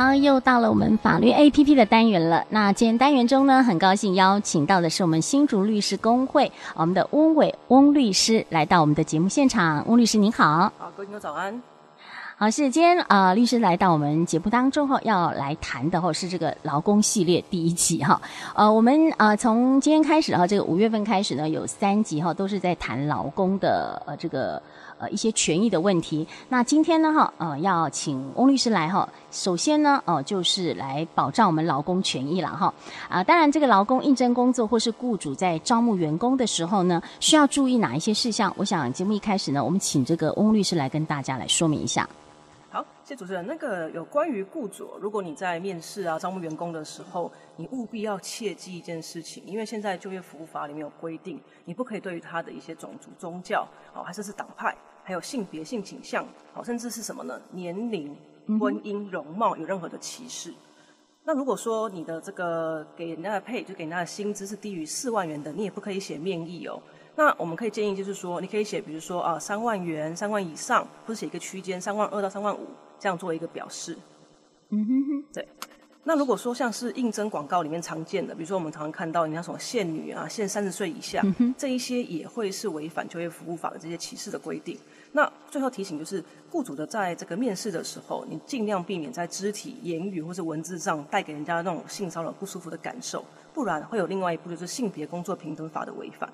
好，又到了我们法律 APP 的单元了。那今天单元中呢，很高兴邀请到的是我们新竹律师工会我们的翁伟翁律师来到我们的节目现场。翁律师您好，啊，各位听众早安。好，是今天啊、呃，律师来到我们节目当中后，要来谈的哈是这个劳工系列第一集哈。呃，我们呃从今天开始哈，这个五月份开始呢，有三集哈，都是在谈劳工的呃这个呃一些权益的问题。那今天呢哈，呃要请翁律师来哈，首先呢呃就是来保障我们劳工权益了哈。啊、当然这个劳工应征工作或是雇主在招募员工的时候呢，需要注意哪一些事项？我想节目一开始呢，我们请这个翁律师来跟大家来说明一下。好谢主持人，那个有关于雇主，如果你在面试啊、招募员工的时候，你务必要切记一件事情，因为现在就业服务法里面有规定，你不可以对于他的一些种族、宗教，哦，还是是党派，还有性别、性倾向，好，甚至是什么呢？年龄、婚姻、容貌有任何的歧视。那如果说你的这个给人家的配，就给人家的薪资是低于四万元的，你也不可以写面议哦。那我们可以建议就是说，你可以写，比如说啊，三万元、三万以上，或者写一个区间，三万二到三万五。这样做一个表示，嗯哼哼，对。那如果说像是应征广告里面常见的，比如说我们常常看到人家什么限女啊、限三十岁以下，嗯，这一些也会是违反就业服务法的这些歧视的规定。那最后提醒就是，雇主的在这个面试的时候，你尽量避免在肢体、言语或是文字上带给人家那种性骚扰不舒服的感受，不然会有另外一步就是性别工作平等法的违反。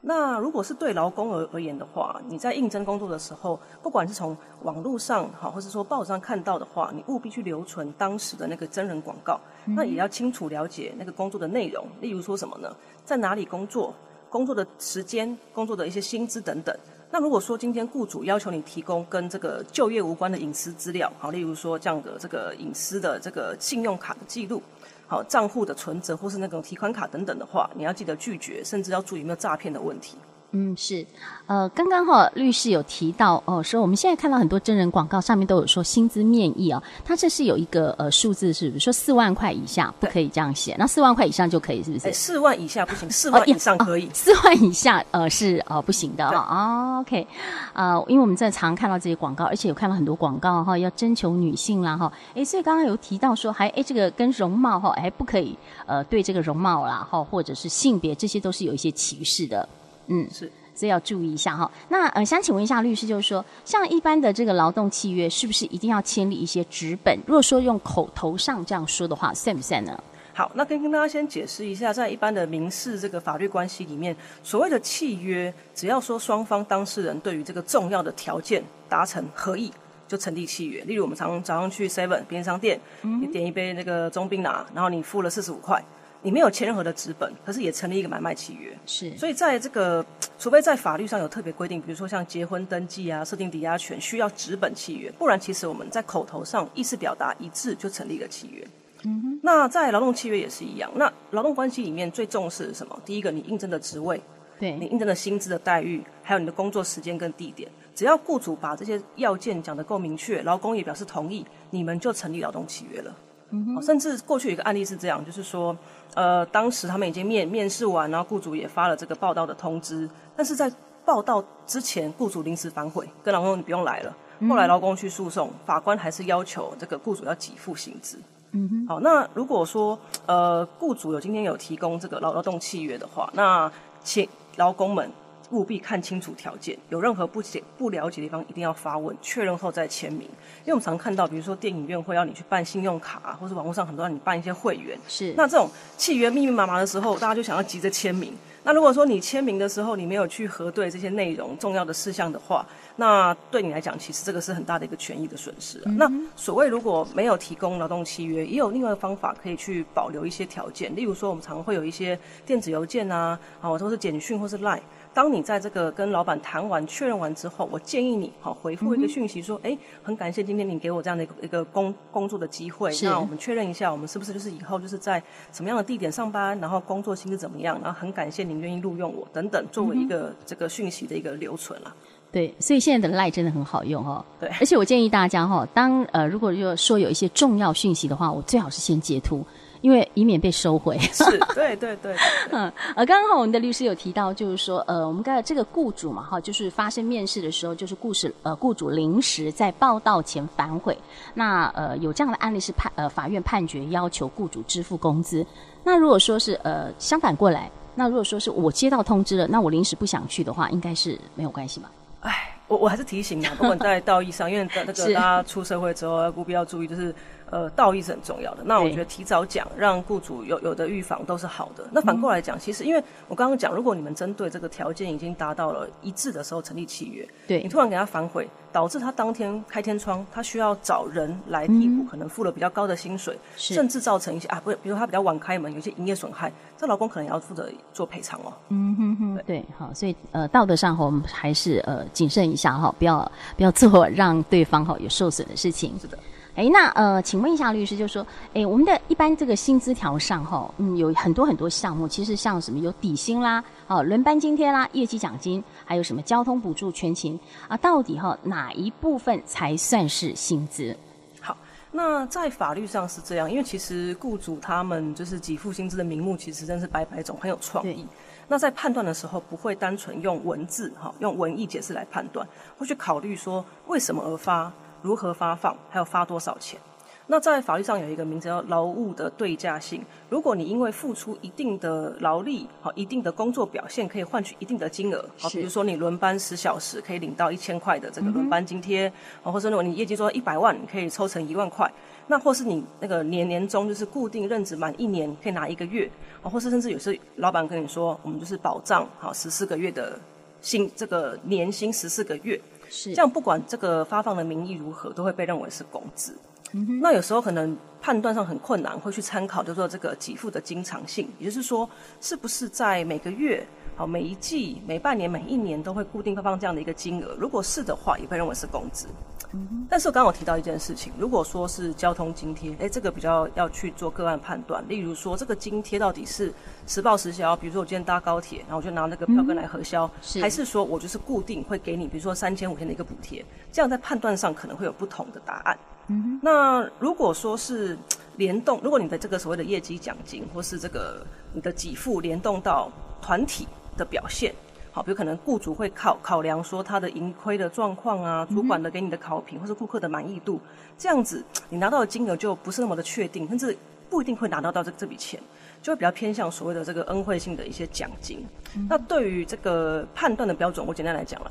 那如果是对劳工而而言的话，你在应征工作的时候，不管是从网络上好，或是说报纸上看到的话，你务必去留存当时的那个真人广告，那也要清楚了解那个工作的内容，例如说什么呢？在哪里工作？工作的时间、工作的一些薪资等等。那如果说今天雇主要求你提供跟这个就业无关的隐私资料，好，例如说这样的这个隐私的这个信用卡的记录。好，账户的存折或是那种提款卡等等的话，你要记得拒绝，甚至要注意有没有诈骗的问题。嗯，是，呃，刚刚哈律师有提到哦，说我们现在看到很多真人广告上面都有说薪资面议啊，它这是有一个呃数字，是比如说四万块以下不可以这样写，那四万块以上就可以，是不是？四万以下不行，四万以上可以。四、哦、万以下呃是呃不行的啊、哦。OK，啊、呃，因为我们在常看到这些广告，而且有看到很多广告哈，要征求女性啦哈，哎，所以刚刚有提到说还哎这个跟容貌哈，哎不可以呃对这个容貌啦哈，或者是性别这些都是有一些歧视的。嗯，是，所以要注意一下哈。那呃，想请问一下律师，就是说，像一般的这个劳动契约，是不是一定要签立一些纸本？如果说用口头上这样说的话，算不算呢？好，那跟跟大家先解释一下，在一般的民事这个法律关系里面，所谓的契约，只要说双方当事人对于这个重要的条件达成合意，就成立契约。例如，我们常常早上去 Seven 便利商店，你点一杯那个中冰拿，然后你付了四十五块。你没有签任何的纸本，可是也成立一个买卖契约。是，所以在这个，除非在法律上有特别规定，比如说像结婚登记啊、设定抵押权需要纸本契约，不然其实我们在口头上意思表达一致就成立一个契约。嗯哼。那在劳动契约也是一样。那劳动关系里面最重视什么？第一个，你应征的职位，对，你应征的薪资的待遇，还有你的工作时间跟地点，只要雇主把这些要件讲得够明确，劳工也表示同意，你们就成立劳动契约了。嗯。甚至过去有一个案例是这样，就是说。呃，当时他们已经面面试完，然后雇主也发了这个报道的通知，但是在报道之前，雇主临时反悔，跟劳工说你不用来了。后来劳工去诉讼，法官还是要求这个雇主要给付薪资。嗯哼。好，那如果说呃雇主有今天有提供这个劳劳动契约的话，那请劳工们。务必看清楚条件，有任何不解不了解的地方，一定要发问确认后再签名。因为我们常看到，比如说电影院会要你去办信用卡，或是网络上很多让你办一些会员。是。那这种契约密密麻麻的时候，大家就想要急着签名。那如果说你签名的时候，你没有去核对这些内容重要的事项的话，那对你来讲，其实这个是很大的一个权益的损失啊。嗯。那所谓如果没有提供劳动契约，也有另外一个方法可以去保留一些条件。例如说，我们常会有一些电子邮件啊，啊，或是简讯或是 Line。当你在这个跟老板谈完、确认完之后，我建议你好回复一个讯息说：“哎、嗯，很感谢今天你给我这样的一个一个工工作的机会。那我们确认一下，我们是不是就是以后就是在什么样的地点上班，然后工作薪资怎么样？然后很感谢您愿意录用我等等，作为一个、嗯、这个讯息的一个留存了。对，所以现在的 LINE 真的很好用哦。对，而且我建议大家哈，当呃如果说有一些重要讯息的话，我最好是先截图。因为以免被收回。是，对对对，对。嗯，呃，刚刚我们的律师有提到，就是说，呃，我们刚才这个雇主嘛，哈，就是发生面试的时候，就是故事，呃，雇主临时在报到前反悔，那呃，有这样的案例是判，呃，法院判决要求雇主支付工资。那如果说是呃相反过来，那如果说是我接到通知了，那我临时不想去的话，应该是没有关系吧？哎，我我还是提醒啊，不管在道义上，因为在那个大家出社会之后，务必要注意，就是。呃，道义是很重要的。那我觉得提早讲，让雇主有有的预防都是好的。那反过来讲，其实因为我刚刚讲，如果你们针对这个条件已经达到了一致的时候成立契约，对，你突然给他反悔，导致他当天开天窗，他需要找人来替补，可能付了比较高的薪水，甚至造成一些啊，不，比如他比较晚开门，有些营业损害，这老公可能也要负责做赔偿哦。嗯哼哼，对，对好，所以呃，道德上我们还是呃谨慎一下哈，不要不要做让对方哈有受损的事情。是的。哎，那呃，请问一下律师，就是说，哎，我们的一般这个薪资条上哈，嗯，有很多很多项目，其实像什么有底薪啦，哦，轮班津贴啦，业绩奖金，还有什么交通补助、全勤啊，到底哈哪一部分才算是薪资？好，那在法律上是这样，因为其实雇主他们就是给付薪资的名目，其实真是百百种，很有创意。那在判断的时候，不会单纯用文字哈，用文义解释来判断，会去考虑说为什么而发。如何发放，还有发多少钱？那在法律上有一个名字叫劳务的对价性。如果你因为付出一定的劳力，好，一定的工作表现，可以换取一定的金额，好，比如说你轮班十小时可以领到一千块的这个轮班津贴，或者如果你业绩做到一百万，你可以抽成一万块。那或是你那个年年终就是固定任职满一年可以拿一个月，啊，或是甚至有时老板跟你说，我们就是保障好十四个月的薪，这个年薪十四个月。是这样，不管这个发放的名义如何，都会被认为是工资。嗯。那有时候可能判断上很困难，会去参考，就是说这个给付的经常性，也就是说，是不是在每个月、好每一季、每半年、每一年都会固定发放这样的一个金额？如果是的话，也被认为是工资。嗯、但是我刚刚有提到一件事情，如果说是交通津贴，哎，这个比较要去做个案判断。例如说，这个津贴到底是实报实销，比如说我今天搭高铁，然后我就拿那个票根来核销，嗯，还是说我就是固定会给你，比如说三千五千的一个补贴？这样在判断上可能会有不同的答案。嗯，那如果说是联动，如果你的这个所谓的业绩奖金，或是这个你的给付联动到团体的表现。好，比如可能雇主会考考量说他的盈亏的状况啊，主管的给你的考评，或是顾客的满意度，这样子你拿到的金额就不是那么的确定，甚至不一定会拿到到这这笔钱，就会比较偏向所谓的这个恩惠性的一些奖金。嗯。那对于这个判断的标准，我简单来讲了，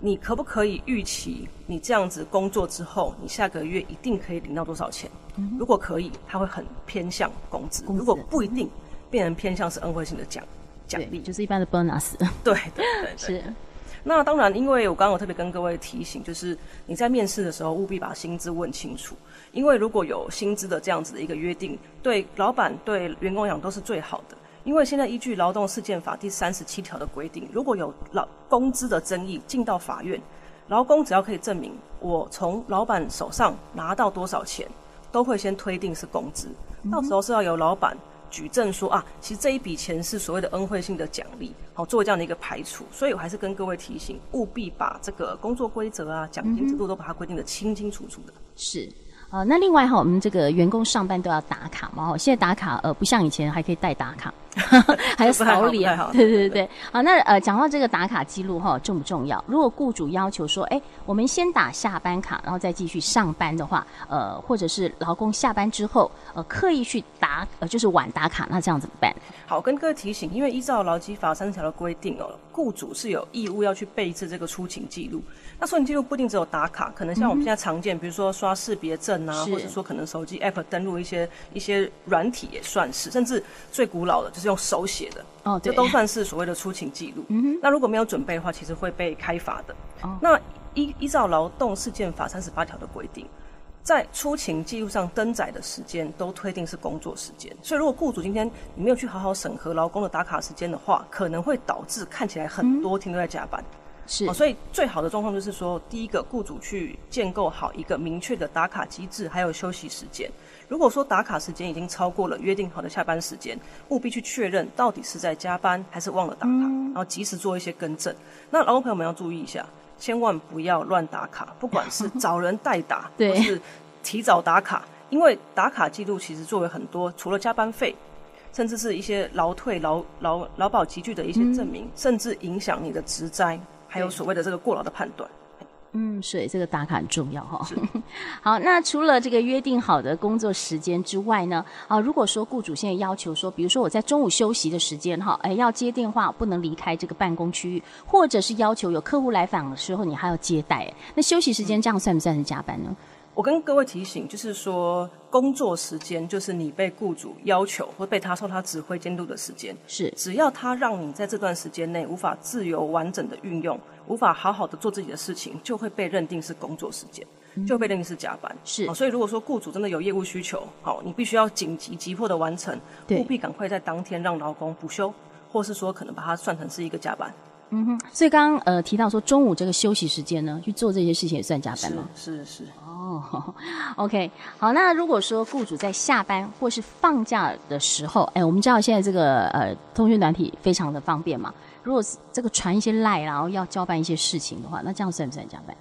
你可不可以预期你这样子工作之后，你下个月一定可以领到多少钱？嗯。如果可以，他会很偏向工资；如果不一定，变成偏向是恩惠性的奖。奖励就是一般的 bonus，对对对，对，是。那当然，因为我刚刚有特别跟各位提醒，就是你在面试的时候务必把薪资问清楚，因为如果有薪资的这样子的一个约定，对老板对员工讲都是最好的。因为现在依据劳动事件法第三十七条的规定，如果有劳工资的争议进到法院，劳工只要可以证明我从老板手上拿到多少钱，都会先推定是工资，到时候是要由老板。举证说啊，其实这一笔钱是所谓的恩惠性的奖励，好，作为这样的一个排除，所以我还是跟各位提醒，务必把这个工作规则啊、奖金制度都把它规定的清清楚楚的。是。呃，那另外哈，我们这个员工上班都要打卡嘛？哦现在打卡呃，不像以前还可以代打卡，还有扫脸。对对对对。好，那呃，讲到这个打卡记录哈，重不重要？如果雇主要求说，哎，我们先打下班卡，然后再继续上班的话，呃，或者是劳工下班之后呃刻意去打呃就是晚打卡，那这样怎么办？好，跟各位提醒，因为依照劳基法三十条的规定哦，雇主是有义务要去备置这个出勤记录。那出勤记录不一定只有打卡，可能像我们现在常见，嗯、比如说刷识别证。啊，或者说可能手机 app 登录一些一些软体也算是，甚至最古老的就是用手写的，哦，这都算是所谓的出勤记录。那如果没有准备的话，其实会被开罚的。哦，那依依照劳动事件法三十八条的规定，在出勤记录上登载的时间都推定是工作时间，所以如果雇主今天你没有去好好审核劳工的打卡时间的话，可能会导致看起来很多天都在加班。嗯是、哦，所以最好的状况就是说，第一个，雇主去建构好一个明确的打卡机制，还有休息时间。如果说打卡时间已经超过了约定好的下班时间，务必去确认到底是在加班还是忘了打卡，嗯、然后及时做一些更正。那劳工朋友们要注意一下，千万不要乱打卡，不管是找人代打，或是提早打卡。因为打卡记录其实作为很多除了加班费，甚至是一些劳退、劳劳劳保集聚的一些证明，嗯、甚至影响你的职灾，还有所谓的这个过劳的判断。嗯，所以这个打卡很重要哈。好，那除了这个约定好的工作时间之外呢，啊，如果说雇主现在要求说，比如说我在中午休息的时间哈，哎，要接电话，不能离开这个办公区域，或者是要求有客户来访的时候，你还要接待，那休息时间这样算不算是加班呢？我跟各位提醒，就是说工作时间就是你被雇主要求或被他受他指挥监督的时间。是，只要他让你在这段时间内无法自由完整的运用，无法好好的做自己的事情，就会被认定是工作时间，就会被认定是加班。是，所以如果说雇主真的有业务需求，好，你必须要紧急急迫的完成，务必赶快在当天让劳工补休，或是说可能把它算成是一个加班。嗯哼，所以刚刚呃提到说中午这个休息时间呢，去做这些事情也算加班吗？是是。是哦，OK，好，那如果说雇主在下班或是放假的时候，哎，我们知道现在这个呃通讯软体非常的方便嘛，如果是这个传一些赖，然后要交办一些事情的话，那这样算不算加班？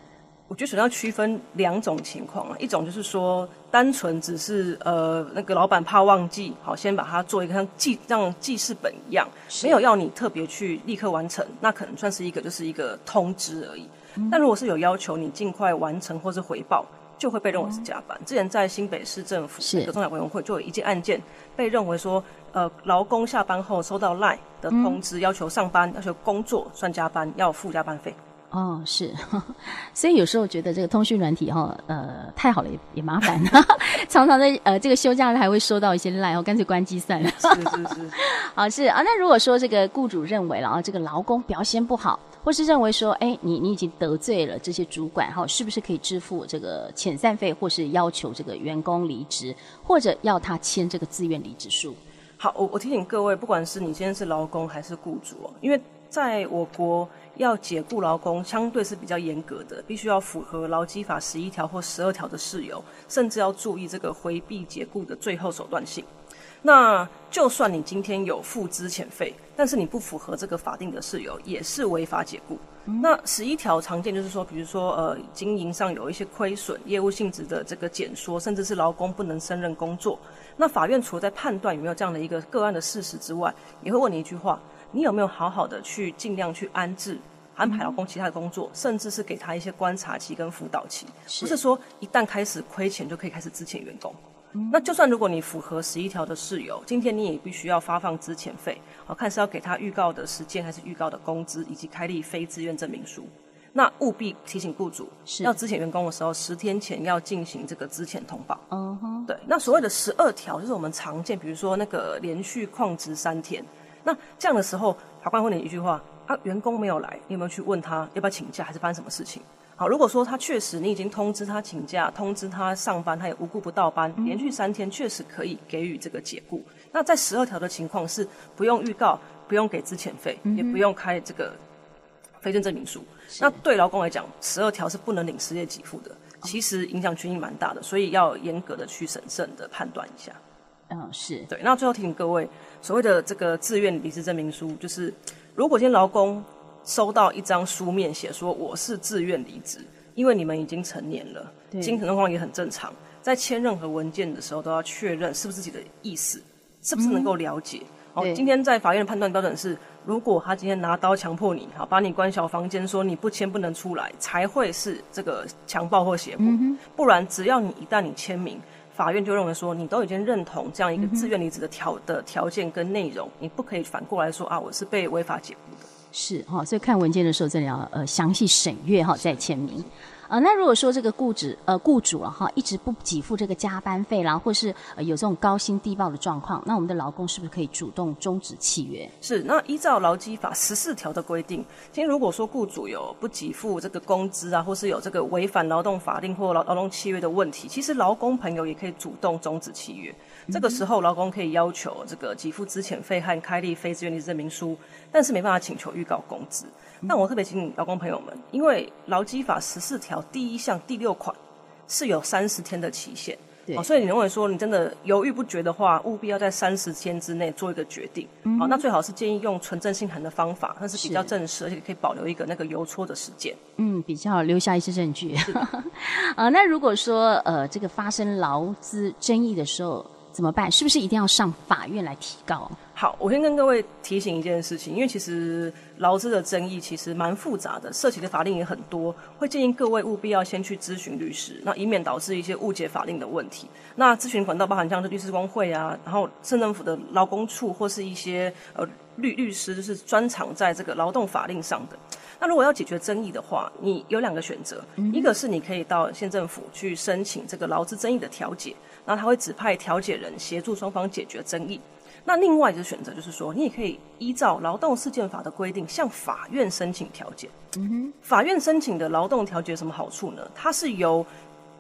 我觉得首先要区分两种情况啊，一种就是说单纯只是呃那个老板怕忘记，好，先把它做一个像记像记事本一样，没有要你特别去立刻完成，那可能算是一个就是一个通知而已。嗯、但如果是有要求你尽快完成或是回报，就会被认为是加班。嗯、之前在新北市政府的中小委员会就有一件案件被认为说，呃，劳工下班后收到 LINE 的通知，要求上班、要求工作算加班，要付加班费。哦，是，所以有时候觉得这个通讯软体哈，呃，太好了也也麻烦，常常在呃这个休假日还会收到一些赖，哦，干脆关机算了。是是是，啊是啊。那如果说这个雇主认为了啊，这个劳工表现不好，或是认为说，哎，你你已经得罪了这些主管哈，是不是可以支付这个遣散费，或是要求这个员工离职，或者要他签这个自愿离职书？好，我我提醒各位，不管是你今天是劳工还是雇主哦，因为在我国。要解雇劳工，相对是比较严格的，必须要符合劳基法十一条或十二条的事由，甚至要注意这个回避解雇的最后手段性。那就算你今天有付资遣费，但是你不符合这个法定的事由，也是违法解雇。嗯、那十一条常见就是说，比如说呃，经营上有一些亏损，业务性质的这个减缩，甚至是劳工不能胜任工作。那法院除了在判断有没有这样的一个个案的事实之外，也会问你一句话。你有没有好好的去尽量去安置、安排老公其他的工作，甚至是给他一些观察期跟辅导期？是不是说一旦开始亏钱就可以开始支遣员工？嗯、那就算如果你符合十一条的事由，今天你也必须要发放资遣费，好看是要给他预告的时间，还是预告的工资，以及开立非自愿证明书。那务必提醒雇主，是要资遣员工的时候，十天前要进行这个资遣通报。嗯哼，对。那所谓的十二条，就是我们常见，比如说那个连续旷职三天。那这样的时候，法官问你一句话：啊，员工没有来，你有没有去问他要不要请假，还是发生什么事情？好，如果说他确实你已经通知他请假，通知他上班，他也无故不到班，连续三天确实可以给予这个解雇。那在十二条的情况是不用预告，不用给资遣费，也不用开这个非正证明书。那对劳工来讲，十二条是不能领失业给付的，其实影响权益蛮大的，所以要严格的去审慎的判断一下。嗯，是对。那最后提醒各位，所谓的这个自愿离职证明书，就是如果今天劳工收到一张书面写说我是自愿离职，因为你们已经成年了，精神状况也很正常，在签任何文件的时候都要确认是不是自己的意思，是不是能够了解。哦、嗯，今天在法院的判断标准是，如果他今天拿刀强迫你，好把你关小房间，说你不签不能出来，才会是这个强暴或胁迫，嗯、不然只要你一旦你签名。法院就认为说，你都已经认同这样一个自愿离职的条的条件跟内容，你不可以反过来说啊，我是被违法解雇的。是哈，所以看文件的时候，真的要呃详细审阅哈再签名。呃，那如果说这个雇主呃雇主了哈，一直不给付这个加班费啦，或是呃有这种高薪低报的状况，那我们的劳工是不是可以主动终止契约？是，那依照劳基法十四条的规定，今天如果说雇主有不给付这个工资啊，或是有这个违反劳动法令或劳劳动契约的问题，其实劳工朋友也可以主动终止契约。这个时候，劳工可以要求这个给付资遣费和开立非自愿离职证明书，但是没办法请求预告工资。那我特别提醒劳工朋友们，因为劳基法十四条第一项第六款是有三十天的期限。对，哦，所以你认为说你真的犹豫不决的话，务必要在三十天之内做一个决定。嗯，好，那最好是建议用纯正信函的方法，那是比较正式，而且可以保留一个那个邮戳的时间。嗯，比较留下一些证据。啊，那如果说呃这个发生劳资争议的时候怎么办？是不是一定要上法院来提告？好，我先跟各位提醒一件事情，因为其实劳资的争议其实蛮复杂的，涉及的法令也很多，会建议各位务必要先去咨询律师，那以免导致一些误解法令的问题。那咨询管道包含像是律师工会啊，然后市政府的劳工处或是一些呃律律师，就是专长在这个劳动法令上的。那如果要解决争议的话，你有两个选择，嗯、一个是你可以到县政府去申请这个劳资争议的调解，然后他会指派调解人协助双方解决争议。那另外一个选择就是说，你也可以依照劳动事件法的规定向法院申请调解。嗯哼，法院申请的劳动调解有什么好处呢？它是由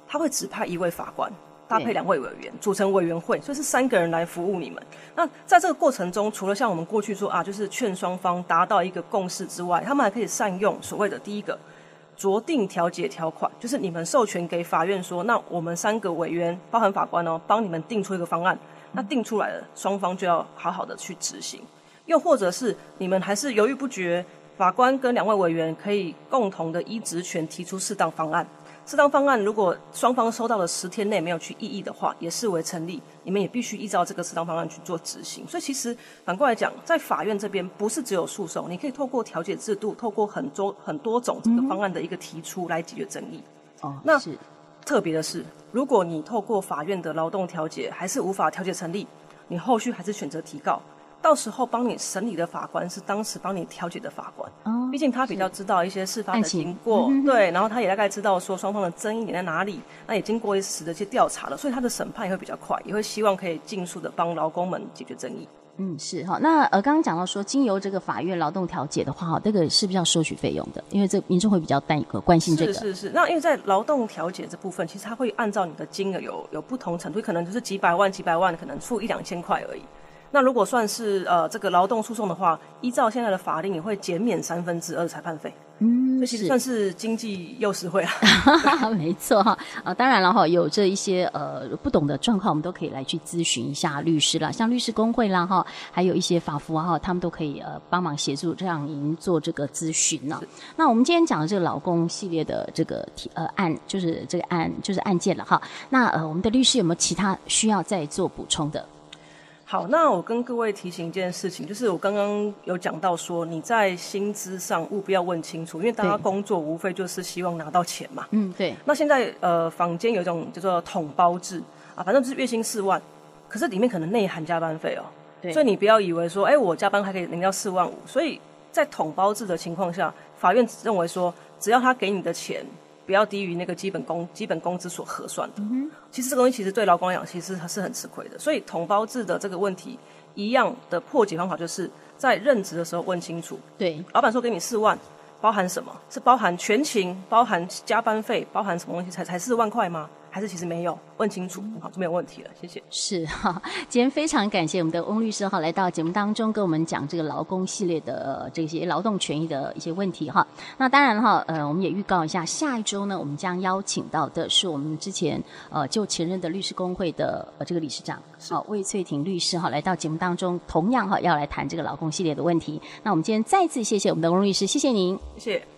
他会指派一位法官搭配两位委员组成委员会，所以是三个人来服务你们。那在这个过程中，除了像我们过去说啊，就是劝双方达到一个共识之外，他们还可以善用所谓的第一个酌定调解条款，就是你们授权给法院说，那我们三个委员包含法官哦，帮你们定出一个方案。那定出来了，双方就要好好的去执行。又或者是你们还是犹豫不决，法官跟两位委员可以共同的依职权提出适当方案。适当方案如果双方收到了十天内没有去异议的话，也视为成立。你们也必须依照这个适当方案去做执行。所以其实反过来讲，在法院这边不是只有诉讼，你可以透过调解制度，透过很多很多种这个方案的一个提出来解决争议。哦，那是。特别的是，如果你透过法院的劳动调解还是无法调解成立，你后续还是选择提告，到时候帮你审理的法官是当时帮你调解的法官，哦，毕竟他比较知道一些事发的经过，对，然后他也大概知道说双方的争议点在哪里，那也经过一时的一些调查了，所以他的审判也会比较快，也会希望可以尽速的帮劳工们解决争议。嗯，是哈。那呃，刚刚讲到说，经由这个法院劳动调解的话，哈，这个是不是要收取费用的？因为这民众会比较担一个关心这个。是是是。那因为在劳动调解这部分，其实它会按照你的金额有有不同程度，可能就是几百万、几百万，可能付一两千块而已。那如果算是呃这个劳动诉讼的话，依照现在的法令，也会减免三分之二的裁判费。嗯，这其实算是经济又实惠啊。没错哈，啊，当然了哈，有这一些呃不懂的状况，我们都可以来去咨询一下律师啦，像律师工会啦哈，还有一些法服哈，他们都可以呃帮忙协助这样您做这个咨询呢。那我们今天讲的这个老公系列的这个题呃案，就是这个案就是案件了哈。那呃我们的律师有没有其他需要再做补充的？好，那我跟各位提醒一件事情，就是我刚刚有讲到说，你在薪资上务必要问清楚，因为大家工作无非就是希望拿到钱嘛。嗯，对。那现在呃，坊间有一种叫做统包制啊，反正就是月薪四万，可是里面可能内含加班费哦。对。所以你不要以为说，哎，我加班还可以领到四万五。所以在统包制的情况下，法院认为说，只要他给你的钱。不要低于那个基本工基本工资所核算的。嗯。其实这个东西其实对劳工来讲，其实它是很吃亏的。所以统包制的这个问题，一样的破解方法就是在任职的时候问清楚。对，老板说给你四万，包含什么？是包含全勤，包含加班费，包含什么东西才才四万块吗？还是其实没有问清楚，好，就没有问题了。谢谢。是 哈，今天非常感谢我们的翁律师哈，来到节目当中跟我们讲这个劳工系列的、呃、这些劳动权益的一些问题哈。那当然哈，呃，我们也预告一下，下一周呢，我们将邀请到的是我们之前呃就前任的律师工会的呃这个理事长，好魏翠婷律师哈，来到节目当中，同样哈要来谈这个劳工系列的问题。那我们今天再次谢谢我们的翁律师，谢谢您，谢谢。